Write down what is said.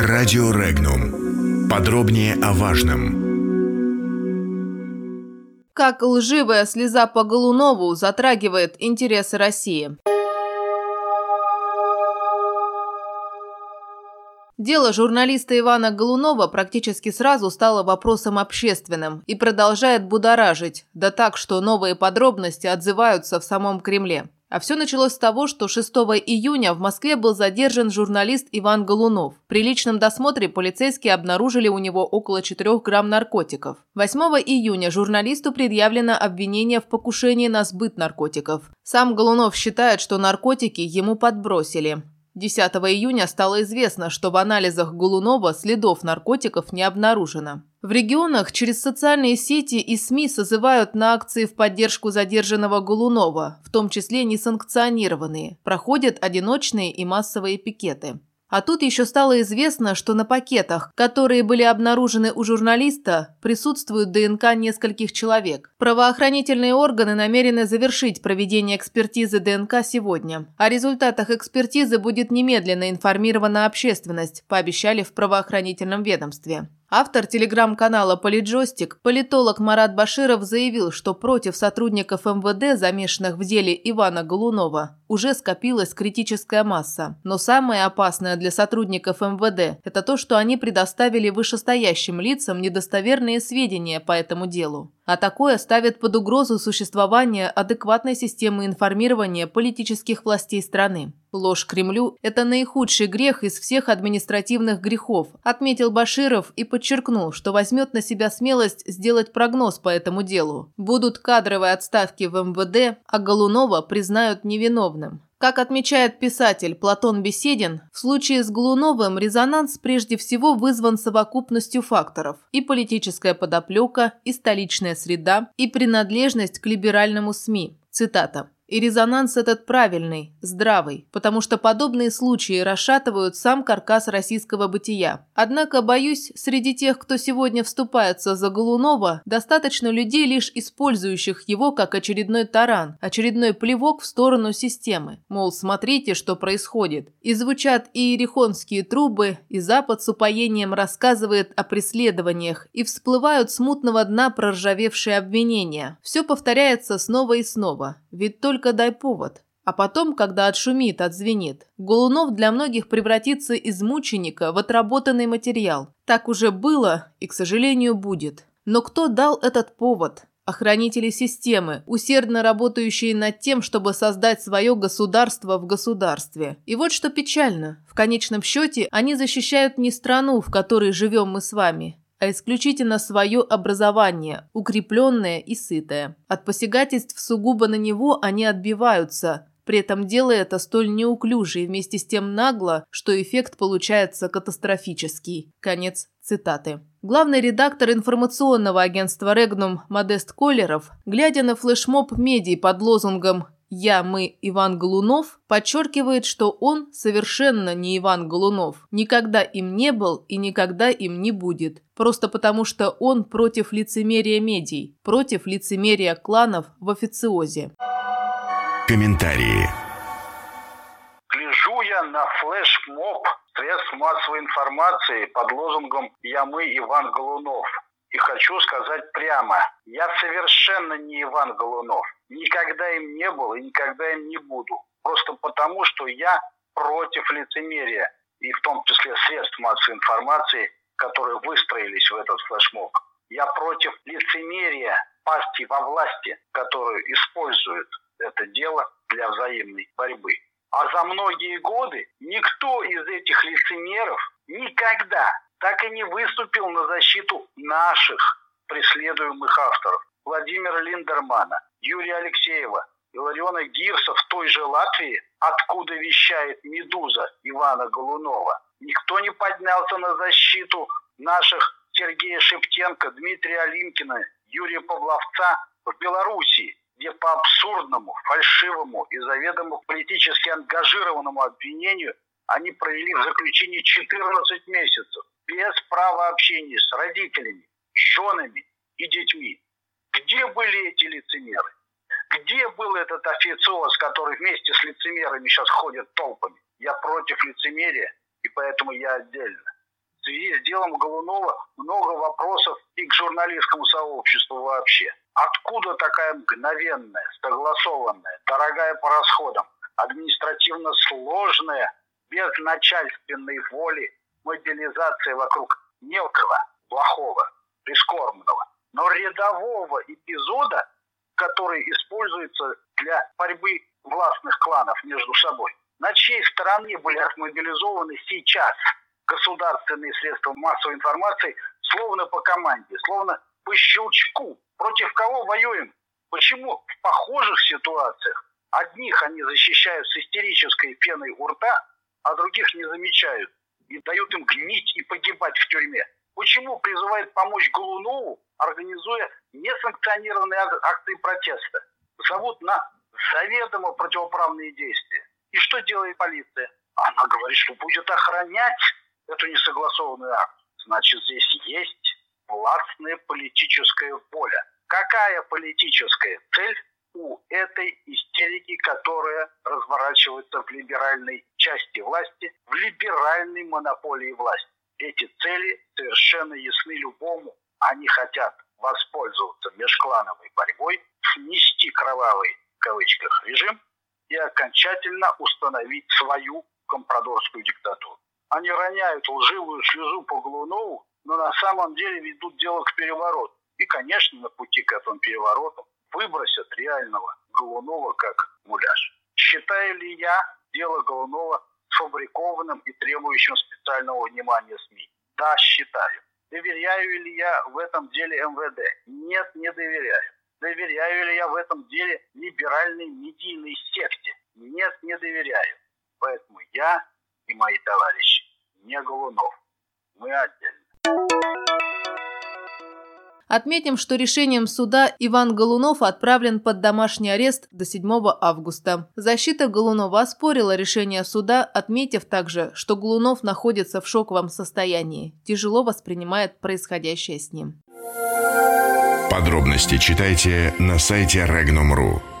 Радио Регнум. Подробнее о важном. Как лживая слеза по Голунову затрагивает интересы России. Дело журналиста Ивана Голунова практически сразу стало вопросом общественным и продолжает будоражить, да так, что новые подробности отзываются в самом Кремле. А все началось с того, что 6 июня в Москве был задержан журналист Иван Голунов. При личном досмотре полицейские обнаружили у него около 4 грамм наркотиков. 8 июня журналисту предъявлено обвинение в покушении на сбыт наркотиков. Сам Голунов считает, что наркотики ему подбросили. 10 июня стало известно, что в анализах Голунова следов наркотиков не обнаружено. В регионах через социальные сети и СМИ созывают на акции в поддержку задержанного Голунова, в том числе несанкционированные. Проходят одиночные и массовые пикеты. А тут еще стало известно, что на пакетах, которые были обнаружены у журналиста, присутствует ДНК нескольких человек. Правоохранительные органы намерены завершить проведение экспертизы ДНК сегодня. О результатах экспертизы будет немедленно информирована общественность, пообещали в правоохранительном ведомстве. Автор телеграм-канала «Политджойстик» политолог Марат Баширов заявил, что против сотрудников МВД, замешанных в деле Ивана Голунова, уже скопилась критическая масса. Но самое опасное для сотрудников МВД – это то, что они предоставили вышестоящим лицам недостоверные сведения по этому делу. А такое ставит под угрозу существование адекватной системы информирования политических властей страны. Ложь Кремлю – это наихудший грех из всех административных грехов, отметил Баширов и подчеркнул, что возьмет на себя смелость сделать прогноз по этому делу. Будут кадровые отставки в МВД, а Голунова признают невиновным. Как отмечает писатель Платон Беседин, в случае с Глуновым резонанс прежде всего вызван совокупностью факторов – и политическая подоплека, и столичная среда, и принадлежность к либеральному СМИ. Цитата. И резонанс этот правильный, здравый, потому что подобные случаи расшатывают сам каркас российского бытия. Однако, боюсь, среди тех, кто сегодня вступается за Голунова, достаточно людей, лишь использующих его как очередной таран, очередной плевок в сторону системы. Мол, смотрите, что происходит. И звучат и иерихонские трубы, и Запад с упоением рассказывает о преследованиях, и всплывают с мутного дна проржавевшие обвинения. Все повторяется снова и снова. Ведь только только дай повод. А потом, когда отшумит, отзвенит, Голунов для многих превратится из мученика в отработанный материал. Так уже было и, к сожалению, будет. Но кто дал этот повод? Охранители системы, усердно работающие над тем, чтобы создать свое государство в государстве. И вот что печально. В конечном счете они защищают не страну, в которой живем мы с вами, а исключительно свое образование, укрепленное и сытое. От посягательств сугубо на него они отбиваются, при этом делая это столь неуклюже и вместе с тем нагло, что эффект получается катастрофический. Конец цитаты. Главный редактор информационного агентства «Регнум» Модест Коллеров, глядя на флешмоб медий под лозунгом «Я, мы, Иван Голунов» подчеркивает, что он совершенно не Иван Голунов, никогда им не был и никогда им не будет, просто потому что он против лицемерия медий, против лицемерия кланов в официозе. Комментарии. Гляжу я на флешмоб средств массовой информации под лозунгом «Я, мы, Иван Голунов». И хочу сказать прямо, я совершенно не Иван Голунов никогда им не был и никогда им не буду. Просто потому, что я против лицемерия, и в том числе средств массовой информации, которые выстроились в этот флешмоб. Я против лицемерия партий во власти, которые используют это дело для взаимной борьбы. А за многие годы никто из этих лицемеров никогда так и не выступил на защиту наших преследуемых авторов. Владимира Линдермана, Юрия Алексеева, Илариона Гирса в той же Латвии, откуда вещает «Медуза» Ивана Голунова. Никто не поднялся на защиту наших Сергея Шептенко, Дмитрия Алинкина, Юрия Павловца в Белоруссии, где по абсурдному, фальшивому и заведомо политически ангажированному обвинению они провели в заключении 14 месяцев без права общения с родителями, с женами и детьми. Где были эти лицемеры? Где был этот официоз, который вместе с лицемерами сейчас ходит толпами? Я против лицемерия, и поэтому я отдельно. связи с делом Голунова много вопросов и к журналистскому сообществу вообще. Откуда такая мгновенная, согласованная, дорогая по расходам, административно сложная, без начальственной воли мобилизация вокруг мелкого, плохого, прискорбного, но рядового эпизода, который используется для борьбы властных кланов между собой. На чьей стороне были отмобилизованы сейчас государственные средства массовой информации, словно по команде, словно по щелчку. Против кого воюем? Почему в похожих ситуациях одних они защищают с истерической пеной у рта, а других не замечают и дают им гнить и погибать в тюрьме? Почему призывает помочь Голунову, организуя несанкционированные акции протеста? Зовут на заведомо противоправные действия. И что делает полиция? Она говорит, что будет охранять эту несогласованную акцию. Значит, здесь есть властная политическая воля. Какая политическая цель у этой истерики, которая разворачивается в либеральной части власти, в либеральной монополии власти? Эти цели совершенно ясны любому. Они хотят воспользоваться межклановой борьбой, внести кровавый в кавычках режим и окончательно установить свою компрадорскую диктатуру. Они роняют лживую слезу по Голунову, но на самом деле ведут дело к перевороту. И, конечно, на пути к этому перевороту выбросят реального Голунова как муляж. Считаю ли я дело Голунова сфабрикованным и требующим специального внимания СМИ? Да, считаю. Доверяю ли я в этом деле МВД? Нет, не доверяю. Доверяю ли я в этом деле либеральной медийной секте? Нет, не доверяю. Поэтому я и мои товарищи не Голунов. Мы отдельно. Отметим, что решением суда Иван Голунов отправлен под домашний арест до 7 августа. Защита Голунова оспорила решение суда, отметив также, что Голунов находится в шоковом состоянии, тяжело воспринимает происходящее с ним. Подробности читайте на сайте Regnum.ru.